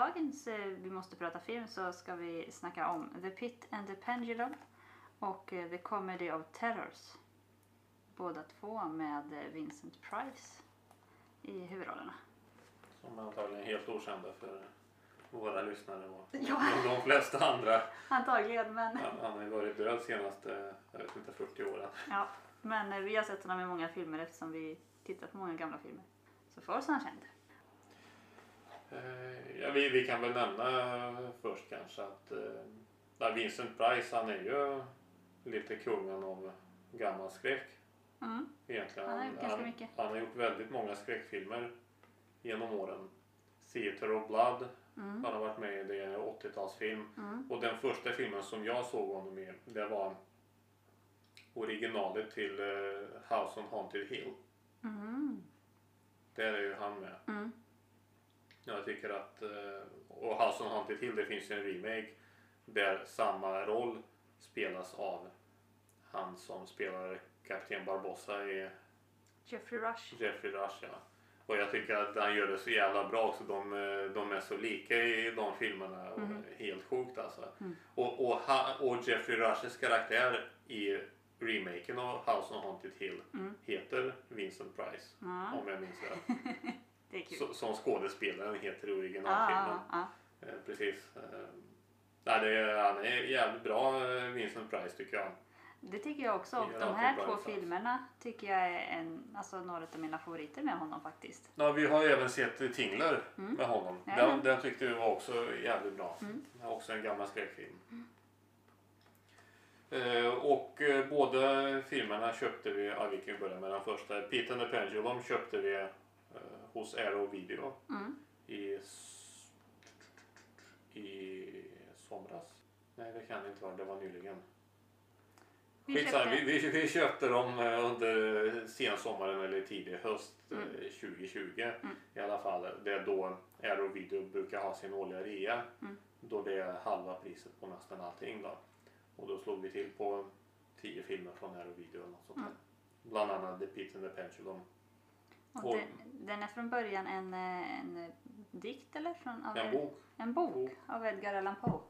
dagens eh, Vi måste prata film så ska vi snacka om The Pit and the Pendulum och eh, The Comedy of Terrors. Båda två med eh, Vincent Price i huvudrollerna. Som antagligen är helt okända för våra lyssnare och Ja. de flesta andra. Antagligen, men, Han, han har ju varit död senaste, jag vet inte, 40 åren. ja, men vi har sett honom i många filmer eftersom vi tittar på många gamla filmer. Så för oss är han känd. Eh, Ja, vi, vi kan väl nämna först kanske att eh, ja, Vincent Price han är ju lite kungen av gammal skräck Mm. egentligen. Han har gjort ganska mycket. han har gjort väldigt många skräckfilmer genom åren. Theater of Blood Mm. han har varit med i, det är en 80-talsfilm. Mm. Och den första filmen som jag såg honom i det var originalet till eh, House on Haunted Hill. Mm. Där är ju han med. Mm. Jag tycker att, eh, och House on Haunted Hill, det finns ju en remake där samma roll spelas av han som spelar Kapten Barbossa i Jeffrey Rush. Jeffrey Rush. Ja. Och jag tycker att han gör det så jävla bra också. De, eh, de är så lika i de filmerna. Mhm. Helt sjukt alltså. Mm. Och, och, och Jeffrey Rushes karaktär i remaken av House on Haunted Hill Mm. heter Vincent Price. Om jag minns rätt. det är kul. Så, som skådespelaren heter i originalfilmen. ja, ja. Eh, precis. Eh, nej, det är, han är jävligt bra eh, Vincent Price tycker jag. Det tycker jag också. Och de här två insats. filmerna tycker jag är en, alltså några av mina favoriter med honom faktiskt. Ja, vi har ju även sett Tingler Mm. med honom. Ja. Den, den tyckte vi var också jävligt bra. Mm. Det är också en gammal skräckfilm. Eh, och eh, båda filmerna köpte vi, ja vi kan ju börja med den första. Pete and the Pendulum köpte vi eh, hos Arrow Video Mm. i, i somras. Nej det kan det inte vara, det var nyligen. Vi köpte, vi, vi, vi köpte dem eh, under sensommaren eller tidig höst eh, Mm. 2020 i alla fall. Det är då Aero Video brukar ha sin årliga rea. Mm. Då det är halva priset på nästan allting då. Och då slog vi till på 10 filmer från Aero Video eller något sånt. Mm. Bland annat The Pit and the Pendulum. Och den, den är från början en, eh, en dikt eller? Från, En bok. En bok Bok. av Edgar Allan Poe.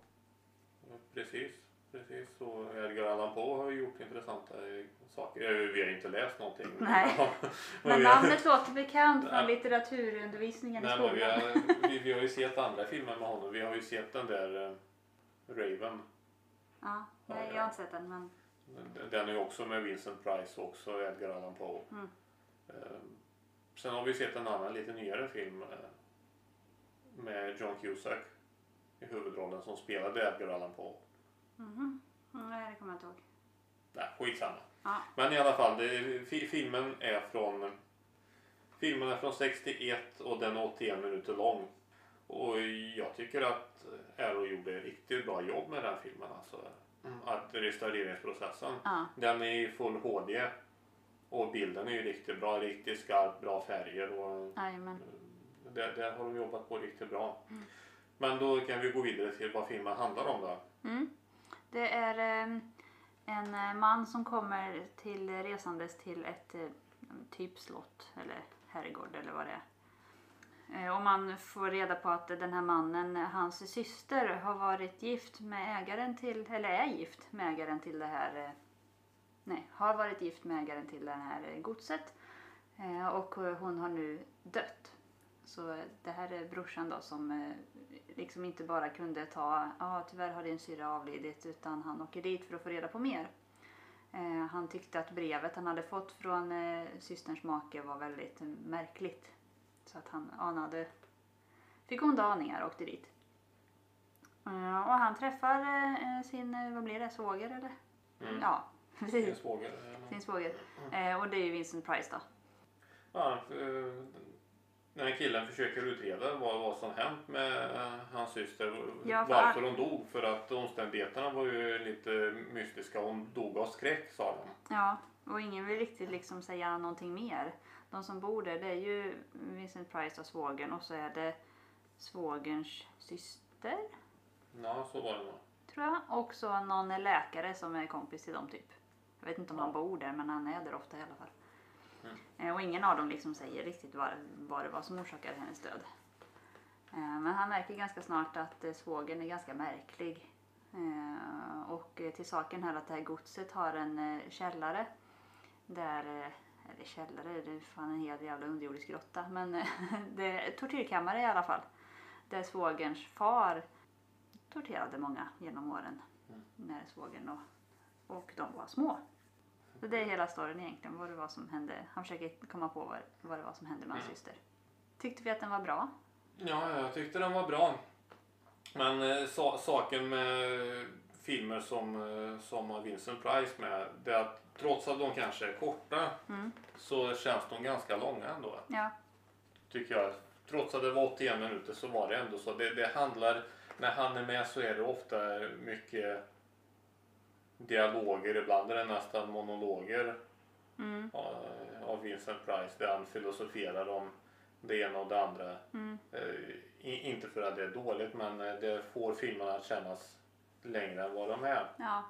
Precis. Precis. Och Edgar Allan Poe har gjort intressanta eh, saker. Eh, Vi har inte läst någonting. Nej. Men namnet låter bekant från litteraturundervisningen i Nej, men skolan. vi, har, vi, vi har ju sett andra filmer med honom. Vi har ju sett den där eh, Raven. Ja, nej, Ja, jag har inte sett den men Den är ju också med Vincent Price och också Edgar Allan Poe. Mm. Eh, sen har vi sett en annan lite nyare film eh, med John Cusack i huvudrollen som spelade Edgar Allan Poe. mhm. nej, det kommer jag inte ihåg. Nej, skitsamma. Ja. Men i alla fall, det, fi, filmen är från Filmen är från 61 och den är 81 minuter lång. Och jag tycker att Arrow gjorde ett riktigt bra jobb med den filmen. Alltså, att restaureringsprocessen. Ja, Den är i full HD. Och bilden är ju riktigt bra, riktigt skarp, bra färger. Och jajamän. där, där har de jobbat på riktigt bra. Men då kan vi gå vidare till vad filmen handlar om då. Mm. Det är eh, en eh, man som kommer till resandes till ett eh, typ slott eller herrgård eller vad det är. Eh, Och man får reda på att den här mannen, hans syster, har varit gift med ägaren till, eller är gift med ägaren till det här, eh, nej, har varit gift med ägaren till det här eh, godset. Eh, Och eh, hon har nu dött. Så det här är brorsan då som liksom inte bara kunde ta, ja tyvärr har din syrra avlidit, utan han åker dit för att få reda på mer. Han tyckte att brevet han hade fått från systerns make var väldigt märkligt. Så att han anade, fick onda aningar och åkte dit. Och han träffar sin, vad blir det, svåger eller? Mm. Ja, Sin svåger. Sin svåger. Eh, och det är ju Vincent Price då. Ja, eh, den här killen försöker utreda vad, vad som hänt med eh, hans syster. Ja, för varför hon dog. För att omständigheterna var ju lite mystiska. Hon dog av skräck sa de. Ja, och ingen vill riktigt liksom säga någonting mer. De som bor där det är ju Vincent Price och svågern och så är det svågerns syster, Ja, så var det nog. tror jag. Och så någon läkare som är kompis till dem typ. Jag vet inte om han bor där men han är där ofta i alla fall. Mm. Eh, Och ingen av dem liksom säger riktigt vad, vad det var som orsakade hennes död. Eh, Men han märker ganska snart att eh, svågern är ganska märklig. Och till saken här att det här godset har en källare. Där, eller källare, det är fan en hel jävla underjordisk grotta. Men det är tortyrkammare i alla fall. Där svågerns far torterade många genom åren. När svågern och, och de var små. Så det är hela storyn egentligen, vad det var som hände. Han försöker komma på vad, vad det var som hände med hans Mm. syster. Tyckte vi att den var bra? Ja, jag tyckte den var bra. Men eh, sa, saken med filmer som, eh, som har Vincent Price med, det är att trots att de kanske är korta Mm. så känns de ganska långa ändå. Ja. Tycker jag. Trots att det var 81 minuter så var det ändå så. Det, det handlar, när han är med så är det ofta mycket dialoger. Ibland är det nästan monologer Mm. av, Vincent Price där han filosoferar om det ena och det andra. Mm. Eh, i- inte för att det är dåligt men eh, det får filmerna att kännas längre än vad de är. Ja.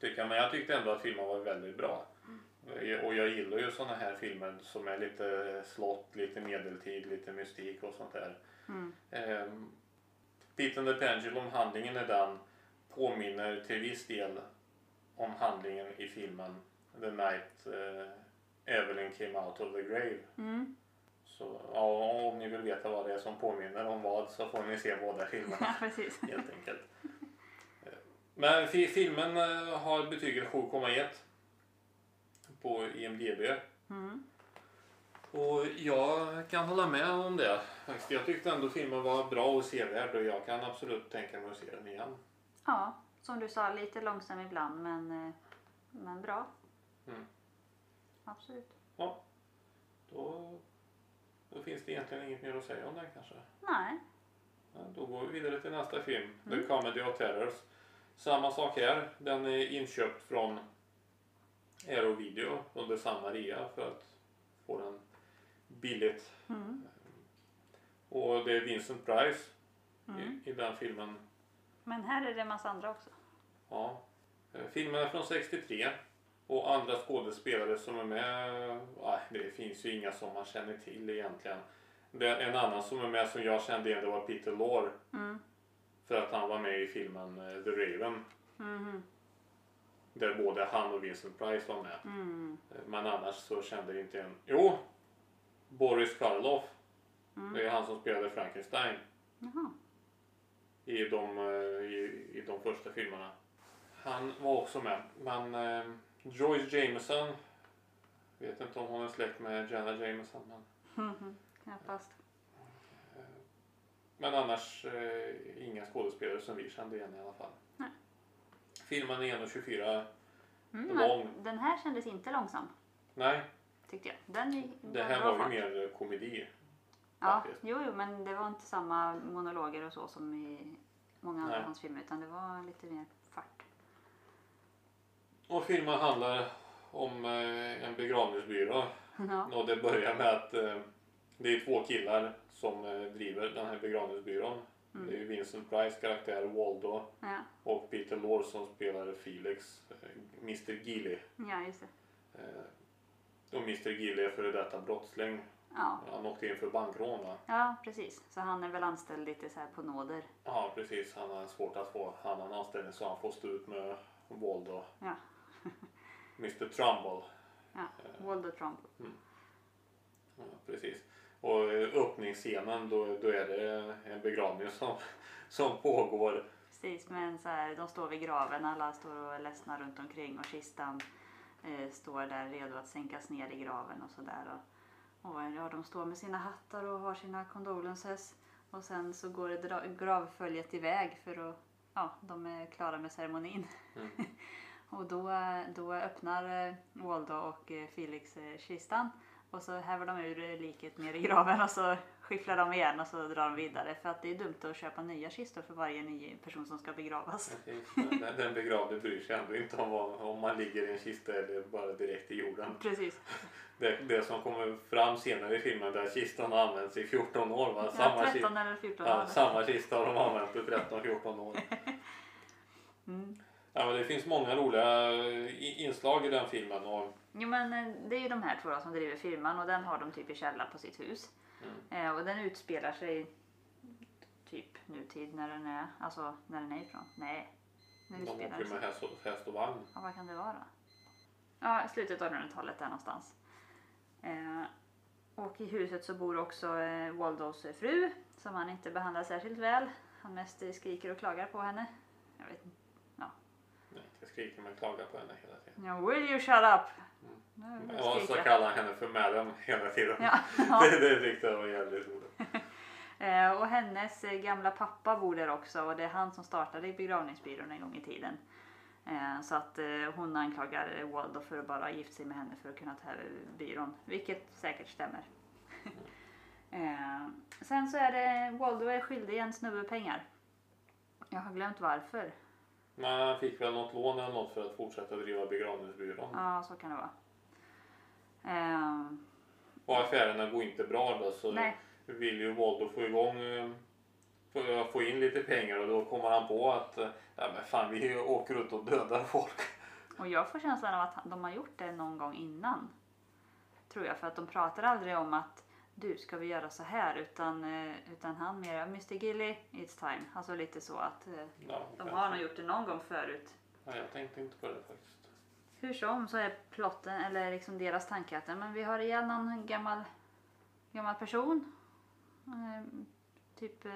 Tycker jag. Men jag tyckte ändå att filmen var väldigt bra. Eh, Och jag gillar ju sådana här filmer som är lite slott, lite medeltid, lite mystik och sånt där. Mm. Um, Pete and the Pendulum, handlingen är den, påminner till viss del om handlingen i filmen The Night eh, Evelyn Came Out of the Grave. Mm. Så ja, om ni vill veta vad det är som påminner om vad så får ni se båda filmerna ja, precis. helt enkelt. Eh, Men fi- filmen eh, har betyget 7,1 på IMDB. Mm. Och jag kan hålla med om det. Jag tyckte ändå filmen var bra och sevärd och jag kan absolut tänka mig att se den igen. Ja, som du sa, lite långsam ibland men, eh, men bra. Mm. Absolut. Ja, då, då finns det egentligen inget mer att säga om den kanske. Nej. Ja, då går vi vidare till nästa film, The Mm. Comedy of Terrors. Samma sak här, den är inköpt från Aero Video under samma rea för att få den billigt. Mm. Och det är Vincent Price Mm. i, i den filmen. Men här är det en massa andra också. Ja. Eh, Filmen är från 63 och andra skådespelare som är med, nej, det finns ju inga som man känner till egentligen. Det en annan som är med som jag kände igen, det var Peter Lorre. Mm. För att han var med i filmen eh, The Raven. Mhm. Där både han och Vincent Price var med. Mm. Eh, Men annars så kände jag inte en... Jo! Boris Karloff. Mm. Det är han som spelade Frankenstein i de, i, i de första filmerna. Han var också med. Men eh, Joyce Jameson. Vet inte om hon är släkt med Jenna Jameson. Men, Mhm. Knappast. men annars eh, inga skådespelare som vi kände igen i alla fall. Nej. Filmen är 1.24. Mm, Lång. den här kändes inte långsam. Nej, Tyckte jag. Den det här bra var ju mer eh, komedi. Ja, faktiskt. jo, jo, men det var inte samma monologer och så som i många andra hans filmer utan det var lite mer fart. Och filmen handlar om eh, en begravningsbyrå. Ja. Och det börjar med att eh, det är två killar som eh, driver den här begravningsbyrån. Mm. Det är Vincent Price karaktär Waldo Ja. och Peter Lorre som spelar Felix, Mr Gilly. ja, just det. Och Mr Gilly är före detta brottsling. Ja. Han åkte in för bankrån va? ja, precis. Så han är väl anställd lite så här på nåder. Ja precis, han har svårt att få annan anställning så han får stå ut med Waldo. Ja. Mr Trumbull. Ja. Waldo Trump. Ja, precis. Och eh, öppningsscenen då, då är det en begravning som, som pågår. Precis, men så här, de står vid graven, alla står och är ledsna runt omkring och kistan eh, står där redo att sänkas ner i graven och sådär. Och, och ja, de står med sina hattar och har sina condolences och sen så går det dra- gravföljet iväg för att, ja, de är klara med ceremonin. Mm. Och då, då öppnar eh, Waldo och eh, Felix eh, kistan och så häver de ur liket ner i graven och så skifflar de igen och så drar de vidare för att det är dumt att köpa nya kistor för varje ny person som ska begravas. Den, den begravde bryr sig ändå inte om vad, om man ligger i en kista eller bara direkt i jorden. Precis. Det, det som kommer fram senare i filmen där kistan har använts i 14 år. Va? Ja, Samma, 13 kista, eller 14 ja, år. samma kista har de använt i 13-14 år. Mm. Ja, men det finns många roliga i- inslag i den filmen. Och, Jo men eh, det är ju de här två då som driver firman och den har de typ i källaren på sitt hus. Mm. Eh, och den utspelar sig typ nutid när den är, alltså när den är ifrån. Nej, nu De åker med häst och, häst och vagn. Ja, vad kan det vara? Ja, i slutet av 1800-talet där någonstans. Eh, och i huset så bor också eh, Waldos eh, fru som han inte behandlar särskilt väl. Han mest eh, skriker och klagar på henne. Jag vet inte. Skriker men klagar på henne hela tiden. Ja, will you shut up? Nu Ja, så kallar han henne för madam hela tiden. Ja, det, det tyckte jag var jävligt roligt. Eh, och hennes eh, gamla pappa bor där också och det är han som startade begravningsbyrån en gång i tiden. Eh, så att hon anklagar Waldo för att bara ha gift sig med henne för att kunna ta över byrån. Vilket säkert stämmer. eh, sen så är det Waldo är skyldig en snubbe pengar. Jag har glömt varför. Men han fick väl något lån eller något för att fortsätta driva begravningsbyrån. Ja, så kan det vara. Eh, Och affärerna går inte bra då så nej, vill ju Voldo få igång eh, få, få in lite pengar och då kommer han på att eh, ja men fan vi åker ut och dödar folk. Och jag får känslan av att de har gjort det någon gång innan. Tror jag. För att de pratar aldrig om att du ska vi göra så här. Utan, eh, utan han mer Mr Gilly, it's time. Alltså lite så att eh, Ja, de har nog gjort det någon gång förut. ja, jag tänkte inte på det faktiskt. Hur som så är plotten, eller liksom deras tanke att men vi har ihjäl någon gammal, gammal person. Eh, typ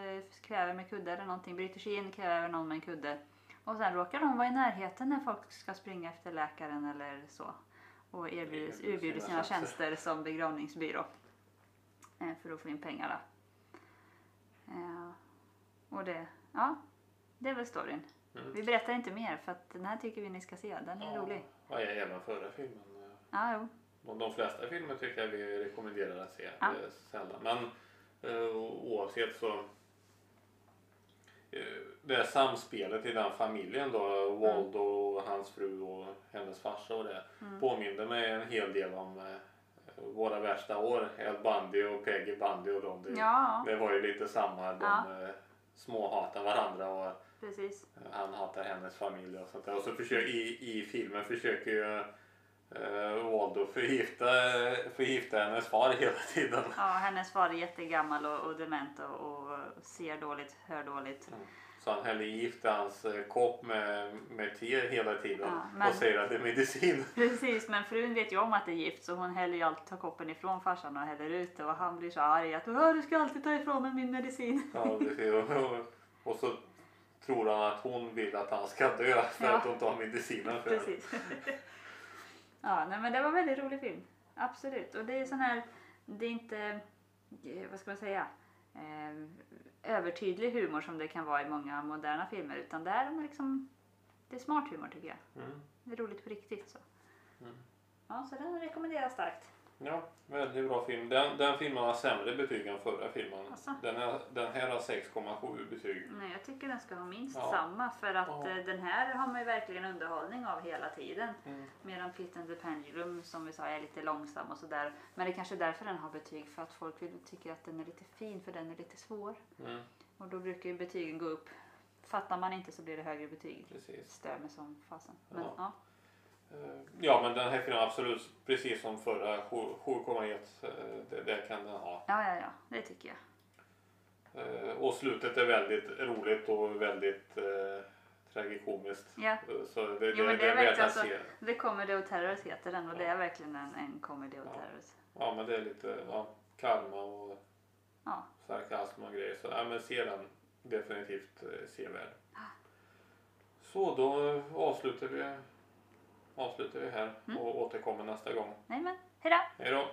kväver med kudde eller någonting. Bryter sig in, kväver någon med en kudde. Och sen råkar de vara i närheten när folk ska springa efter läkaren eller så. Och erbjuder, sina tjänster som begravningsbyrå. Eh, för att få in pengar då. Eh, och det, ja, det är väl storyn. Mm. Vi berättar inte mer för att den här tycker vi ni ska se. Den är rolig. Ja, även förra filmen. Ja, jo. De, de flesta filmer tycker jag vi rekommenderar att se. Ja. Sällan. Men eh, oavsett så det är samspelet i den familjen då, Waldo och hans fru och hennes farsa och det Mm. påminner mig en hel del om våra värsta år. El Bundy och Peggy Bundy och dem. Det, Ja, det var ju lite samma. De Ja. eh, småhatar varandra och precis. han hatar hennes familj och sånt där. Och så försöker, i, i filmen försöker ju eh, Waldo förgifta, förgifta hennes far hela tiden. Ja, hennes far är jättegammal och, och dement och, och ser dåligt, hör dåligt. Så han häller gift i hans eh, kopp med, med te hela tiden Ja, men- och säger att det är medicin. Precis, men frun vet ju om att det är gift så hon häller ju alltid tar koppen ifrån farsan och häller ut det och han blir så arg att "Åh, du ska alltid ta ifrån mig min medicin. Ja, precis. Och, och, och så tror han att hon vill att han ska dö för Ja. att hon tar medicinen för Precis. ja, nej, men det var en väldigt rolig film. Absolut. Och det är sån här, det är inte, eh, vad ska man säga, eh, övertydlig humor som det kan vara i många moderna filmer utan det är liksom, det är smart humor tycker jag. Mm. Det är roligt på riktigt så. Mm. Ja, så den rekommenderas starkt. Ja, väldigt bra film. Den, den filmen har sämre betyg än förra filmen. Den, är, den här har 6,7 betyg. Nej, jag tycker den ska ha minst Ja. samma för att Ja. eh, den här har man ju verkligen underhållning av hela tiden. Mm. Medan Pit and the Pendulum som vi sa är lite långsam och sådär. Men det är kanske är därför den har betyg för att folk tycker att den är lite fin för den är lite svår. Mm, Och då brukar ju betygen gå upp. Fattar man inte så blir det högre betyg. precis. Stör mig som fasen. Men Ja. ja. Eh, Ja, men den här filmen absolut, precis som förra, 7 7,1. eh, Det, det kan den ha. Ja, ja, ja, det tycker jag. Eh, Och slutet är väldigt roligt och väldigt eh, tragikomiskt. Ja. Så det, det, Jo, men det, det är är värt att se. The Comedy of Terrors heter den och det Ja. är verkligen en, en Comedy of Ja. Terrors. Ja, men det är lite ja, karma och Ja. sarkasm och grejer. Så ja, men se den. Definitivt sevärd. Så då avslutar vi, avslutar vi här Mm. och återkommer nästa gång. Hejdå! Hej då!